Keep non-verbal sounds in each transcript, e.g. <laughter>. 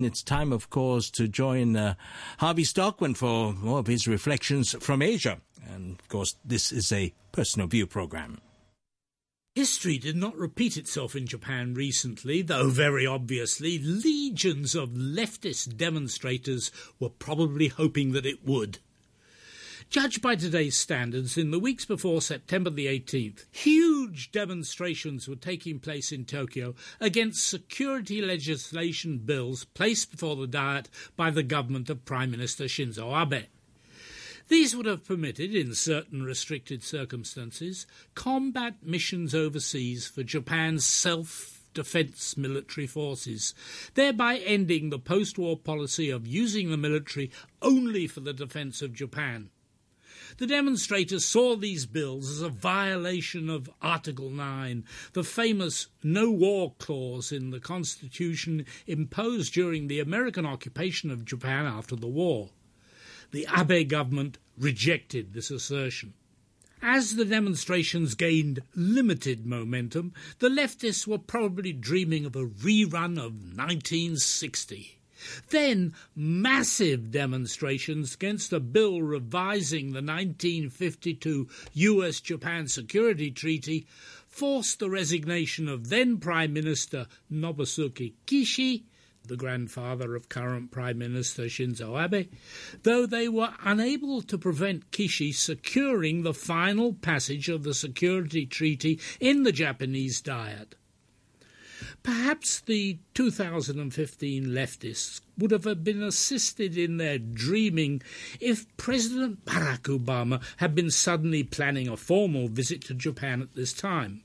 It's time, of course, to join uh, Harvey Stockman for more of his reflections from Asia. And, of course, this is a personal view program. History did not repeat itself in Japan recently, though very obviously legions of leftist demonstrators were probably hoping that it would. Judged by today's standards, in the weeks before September the 18th, huge demonstrations were taking place in Tokyo against security legislation bills placed before the Diet by the government of Prime Minister Shinzo Abe. These would have permitted, in certain restricted circumstances, combat missions overseas for Japan's self defense military forces, thereby ending the post war policy of using the military only for the defense of Japan. The demonstrators saw these bills as a violation of Article 9, the famous no war clause in the Constitution imposed during the American occupation of Japan after the war. The Abe government rejected this assertion. As the demonstrations gained limited momentum, the leftists were probably dreaming of a rerun of 1960. Then massive demonstrations against a bill revising the 1952 US Japan Security Treaty forced the resignation of then Prime Minister Nobusuke Kishi, the grandfather of current Prime Minister Shinzo Abe, though they were unable to prevent Kishi securing the final passage of the security treaty in the Japanese Diet. Perhaps the 2015 leftists would have been assisted in their dreaming if President Barack Obama had been suddenly planning a formal visit to Japan at this time.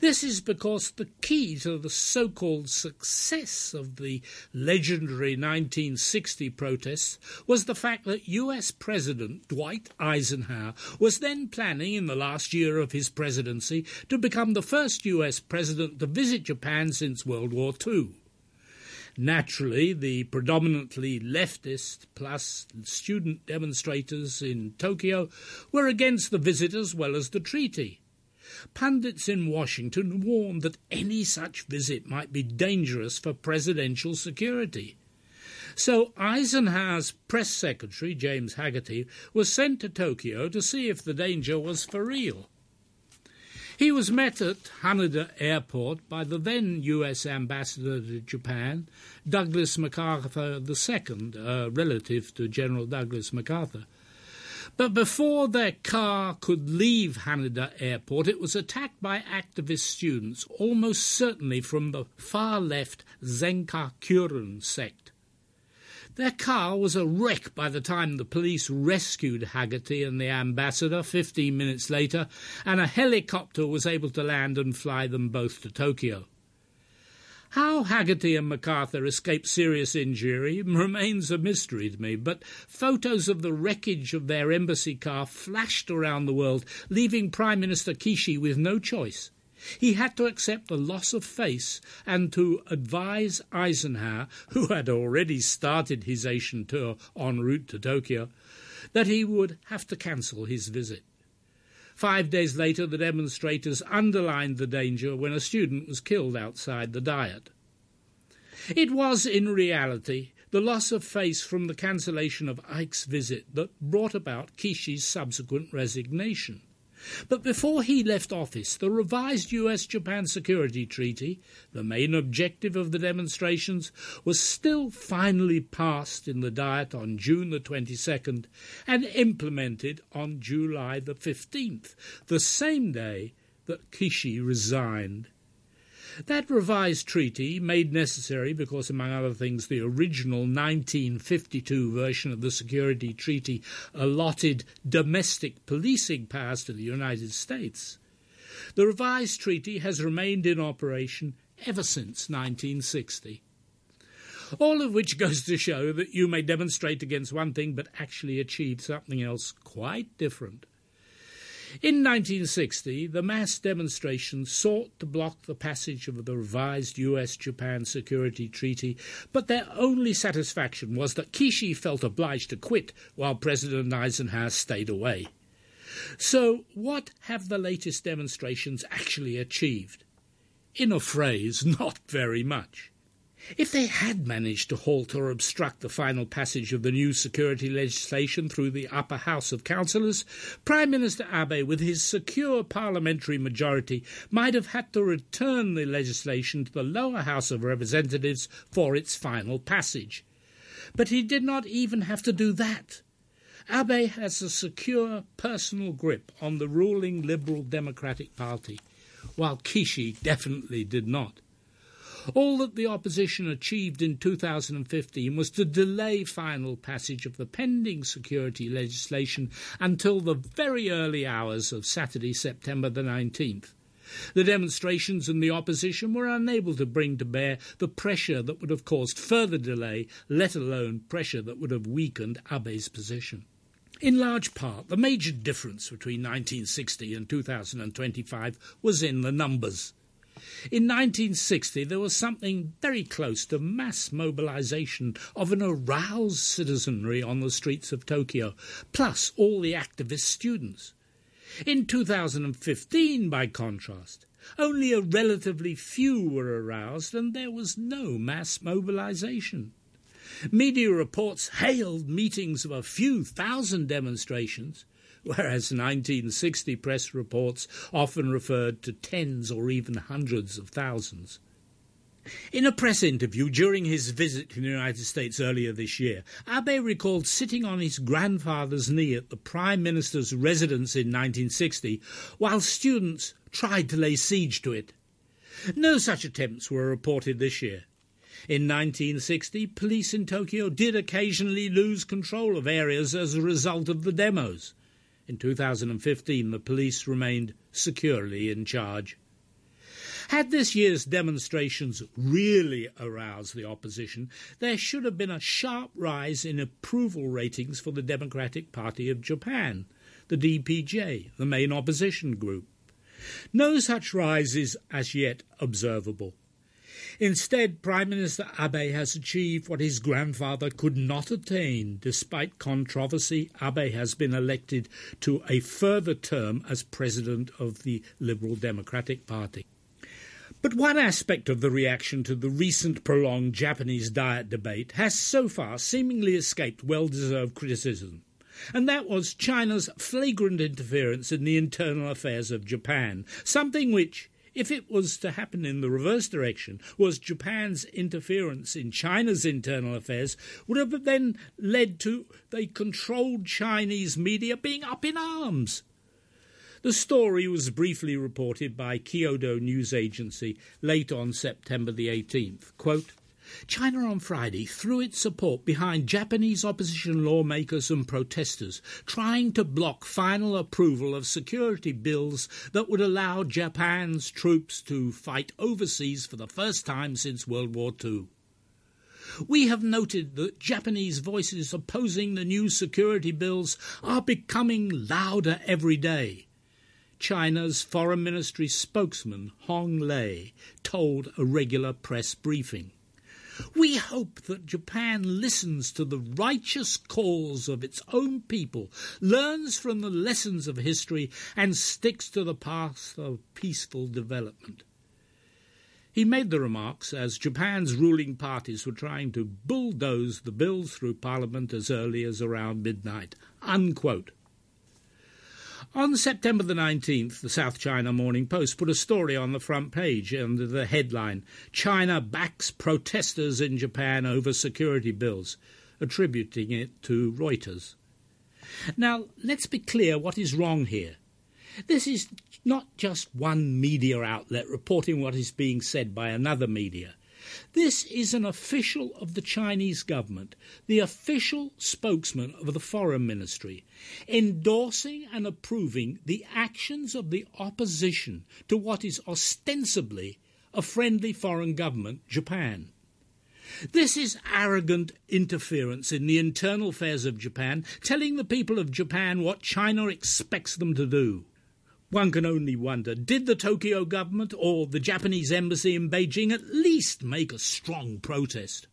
This is because the key to the so called success of the legendary 1960 protests was the fact that US President Dwight Eisenhower was then planning in the last year of his presidency to become the first US president to visit Japan since World War II. Naturally, the predominantly leftist plus student demonstrators in Tokyo were against the visit as well as the treaty. Pundits in Washington warned that any such visit might be dangerous for presidential security. So Eisenhower's press secretary, James Hagerty, was sent to Tokyo to see if the danger was for real. He was met at Haneda Airport by the then US ambassador to Japan, Douglas MacArthur II, a relative to General Douglas MacArthur. But before their car could leave Haneda Airport, it was attacked by activist students, almost certainly from the far left Zengakuren sect. Their car was a wreck by the time the police rescued Hagerty and the ambassador 15 minutes later, and a helicopter was able to land and fly them both to Tokyo. How Hagerty and MacArthur escaped serious injury remains a mystery to me, but photos of the wreckage of their embassy car flashed around the world, leaving Prime Minister Kishi with no choice. He had to accept the loss of face and to advise Eisenhower, who had already started his Asian tour en route to Tokyo, that he would have to cancel his visit. Five days later, the demonstrators underlined the danger when a student was killed outside the Diet. It was, in reality, the loss of face from the cancellation of Ike's visit that brought about Kishi's subsequent resignation. But before he left office, the revised US Japan Security Treaty, the main objective of the demonstrations, was still finally passed in the Diet on June the 22nd and implemented on July the 15th, the same day that Kishi resigned. That revised treaty, made necessary because, among other things, the original 1952 version of the Security Treaty allotted domestic policing powers to the United States, the revised treaty has remained in operation ever since 1960. All of which goes to show that you may demonstrate against one thing but actually achieve something else quite different. In 1960, the mass demonstrations sought to block the passage of the revised US Japan Security Treaty, but their only satisfaction was that Kishi felt obliged to quit while President Eisenhower stayed away. So, what have the latest demonstrations actually achieved? In a phrase, <laughs> not very much. If they had managed to halt or obstruct the final passage of the new security legislation through the upper house of councillors, Prime Minister Abe, with his secure parliamentary majority, might have had to return the legislation to the lower house of representatives for its final passage. But he did not even have to do that. Abe has a secure personal grip on the ruling Liberal Democratic Party, while Kishi definitely did not. All that the opposition achieved in 2015 was to delay final passage of the pending security legislation until the very early hours of Saturday, September the 19th. The demonstrations and the opposition were unable to bring to bear the pressure that would have caused further delay, let alone pressure that would have weakened Abe's position. In large part, the major difference between 1960 and 2025 was in the numbers. In 1960, there was something very close to mass mobilization of an aroused citizenry on the streets of Tokyo, plus all the activist students. In 2015, by contrast, only a relatively few were aroused and there was no mass mobilization. Media reports hailed meetings of a few thousand demonstrations, <laughs> whereas 1960 press reports often referred to tens or even hundreds of thousands. In a press interview during his visit to the United States earlier this year, Abe recalled sitting on his grandfather's knee at the Prime Minister's residence in 1960 while students tried to lay siege to it. No such attempts were reported this year. In 1960, police in Tokyo did occasionally lose control of areas as a result of the demos. In 2015, the police remained securely in charge. Had this year's demonstrations really aroused the opposition, there should have been a sharp rise in approval ratings for the Democratic Party of Japan, the DPJ, the main opposition group. No such rise is as yet observable. Instead, Prime Minister Abe has achieved what his grandfather could not attain. Despite controversy, Abe has been elected to a further term as president of the Liberal Democratic Party. But one aspect of the reaction to the recent prolonged Japanese diet debate has so far seemingly escaped well deserved criticism and that was China's flagrant interference in the internal affairs of Japan, something which, if it was to happen in the reverse direction, was Japan's interference in China's internal affairs, would have then led to the controlled Chinese media being up in arms. The story was briefly reported by Kyodo News Agency late on September the 18th. Quote, China on Friday threw its support behind Japanese opposition lawmakers and protesters trying to block final approval of security bills that would allow Japan's troops to fight overseas for the first time since World War II. We have noted that Japanese voices opposing the new security bills are becoming louder every day. China's Foreign Ministry spokesman Hong Lei told a regular press briefing. We hope that Japan listens to the righteous calls of its own people, learns from the lessons of history, and sticks to the path of peaceful development. He made the remarks as Japan's ruling parties were trying to bulldoze the bills through Parliament as early as around midnight. Unquote. On September the 19th, the South China Morning Post put a story on the front page under the headline China backs protesters in Japan over security bills, attributing it to Reuters. Now, let's be clear what is wrong here. This is not just one media outlet reporting what is being said by another media. This is an official of the Chinese government, the official spokesman of the Foreign Ministry, endorsing and approving the actions of the opposition to what is ostensibly a friendly foreign government, Japan. This is arrogant interference in the internal affairs of Japan, telling the people of Japan what China expects them to do. One can only wonder did the Tokyo government or the Japanese embassy in Beijing at least make a strong protest?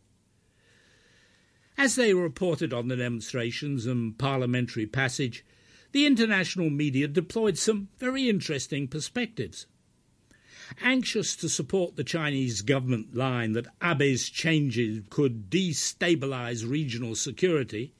As they reported on the demonstrations and parliamentary passage, the international media deployed some very interesting perspectives. Anxious to support the Chinese government line that Abe's changes could destabilize regional security,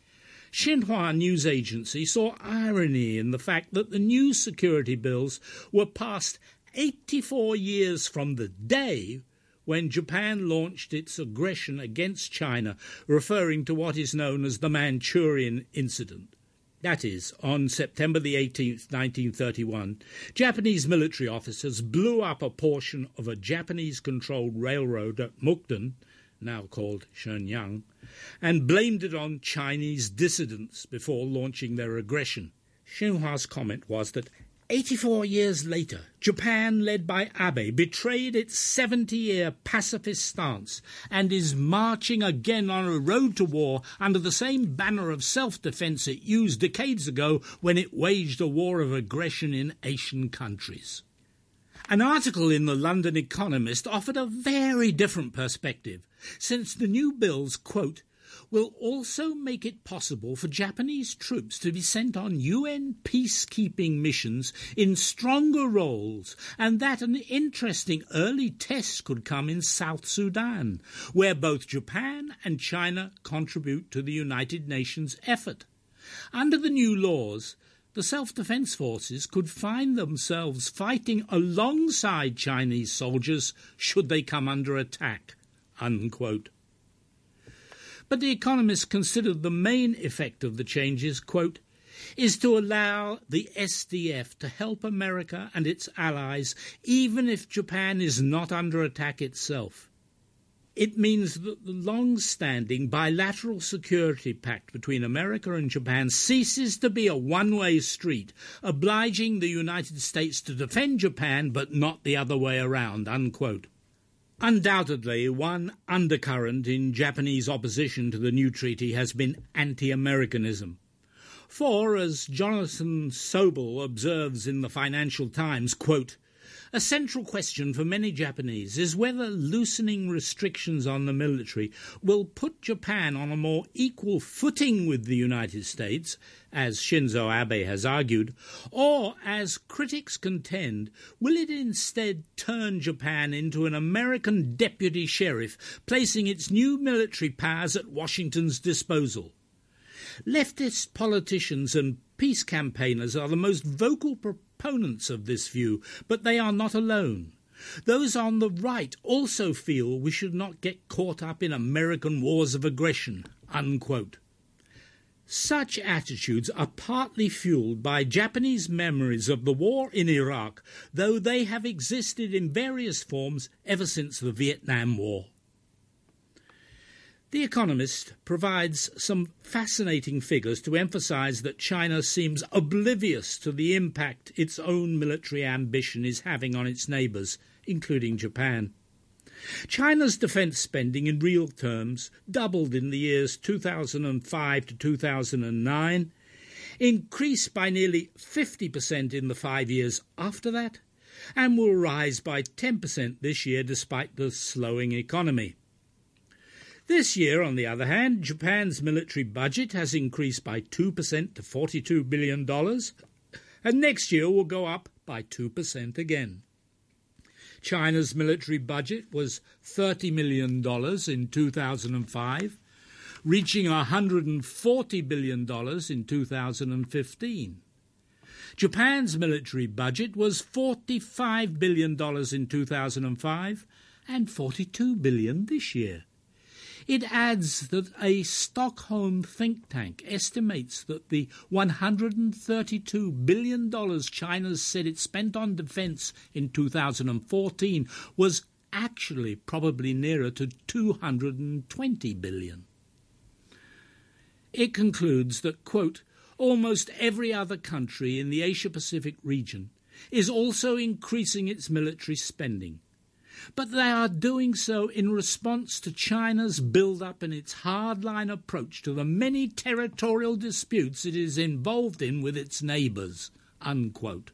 Xinhua news agency saw irony in the fact that the new security bills were passed 84 years from the day when Japan launched its aggression against China, referring to what is known as the Manchurian Incident. That is, on September the 18th, 1931, Japanese military officers blew up a portion of a Japanese controlled railroad at Mukden, now called Shenyang, and blamed it on Chinese dissidents before launching their aggression. Xinhua's comment was that 84 years later, Japan, led by Abe, betrayed its 70 year pacifist stance and is marching again on a road to war under the same banner of self defense it used decades ago when it waged a war of aggression in Asian countries. An article in the London Economist offered a very different perspective, since the new bills, quote, will also make it possible for Japanese troops to be sent on UN peacekeeping missions in stronger roles, and that an interesting early test could come in South Sudan, where both Japan and China contribute to the United Nations effort. Under the new laws, the self defense forces could find themselves fighting alongside Chinese soldiers should they come under attack. Unquote. But the economists considered the main effect of the changes, quote, is to allow the SDF to help America and its allies even if Japan is not under attack itself. It means that the long standing bilateral security pact between America and Japan ceases to be a one way street, obliging the United States to defend Japan but not the other way around. Unquote. Undoubtedly, one undercurrent in Japanese opposition to the new treaty has been anti Americanism. For, as Jonathan Soble observes in the Financial Times, quote, a central question for many Japanese is whether loosening restrictions on the military will put Japan on a more equal footing with the United States, as Shinzo Abe has argued, or, as critics contend, will it instead turn Japan into an American deputy sheriff, placing its new military powers at Washington's disposal? Leftist politicians and peace campaigners are the most vocal proponents of this view, but they are not alone. Those on the right also feel we should not get caught up in American wars of aggression. Unquote. Such attitudes are partly fueled by Japanese memories of the war in Iraq, though they have existed in various forms ever since the Vietnam War. The Economist provides some fascinating figures to emphasize that China seems oblivious to the impact its own military ambition is having on its neighbors, including Japan. China's defense spending in real terms doubled in the years 2005 to 2009, increased by nearly 50% in the five years after that, and will rise by 10% this year despite the slowing economy. This year, on the other hand, Japan's military budget has increased by 2% to $42 billion, and next year will go up by 2% again. China's military budget was $30 million in 2005, reaching $140 billion in 2015. Japan's military budget was $45 billion in 2005 and 42 billion this year. It adds that a Stockholm think tank estimates that the $132 billion China said it spent on defense in 2014 was actually probably nearer to 220 billion. It concludes that, quote, almost every other country in the Asia Pacific region is also increasing its military spending but they are doing so in response to China's build up and its hardline approach to the many territorial disputes it is involved in with its neighbours. Unquote.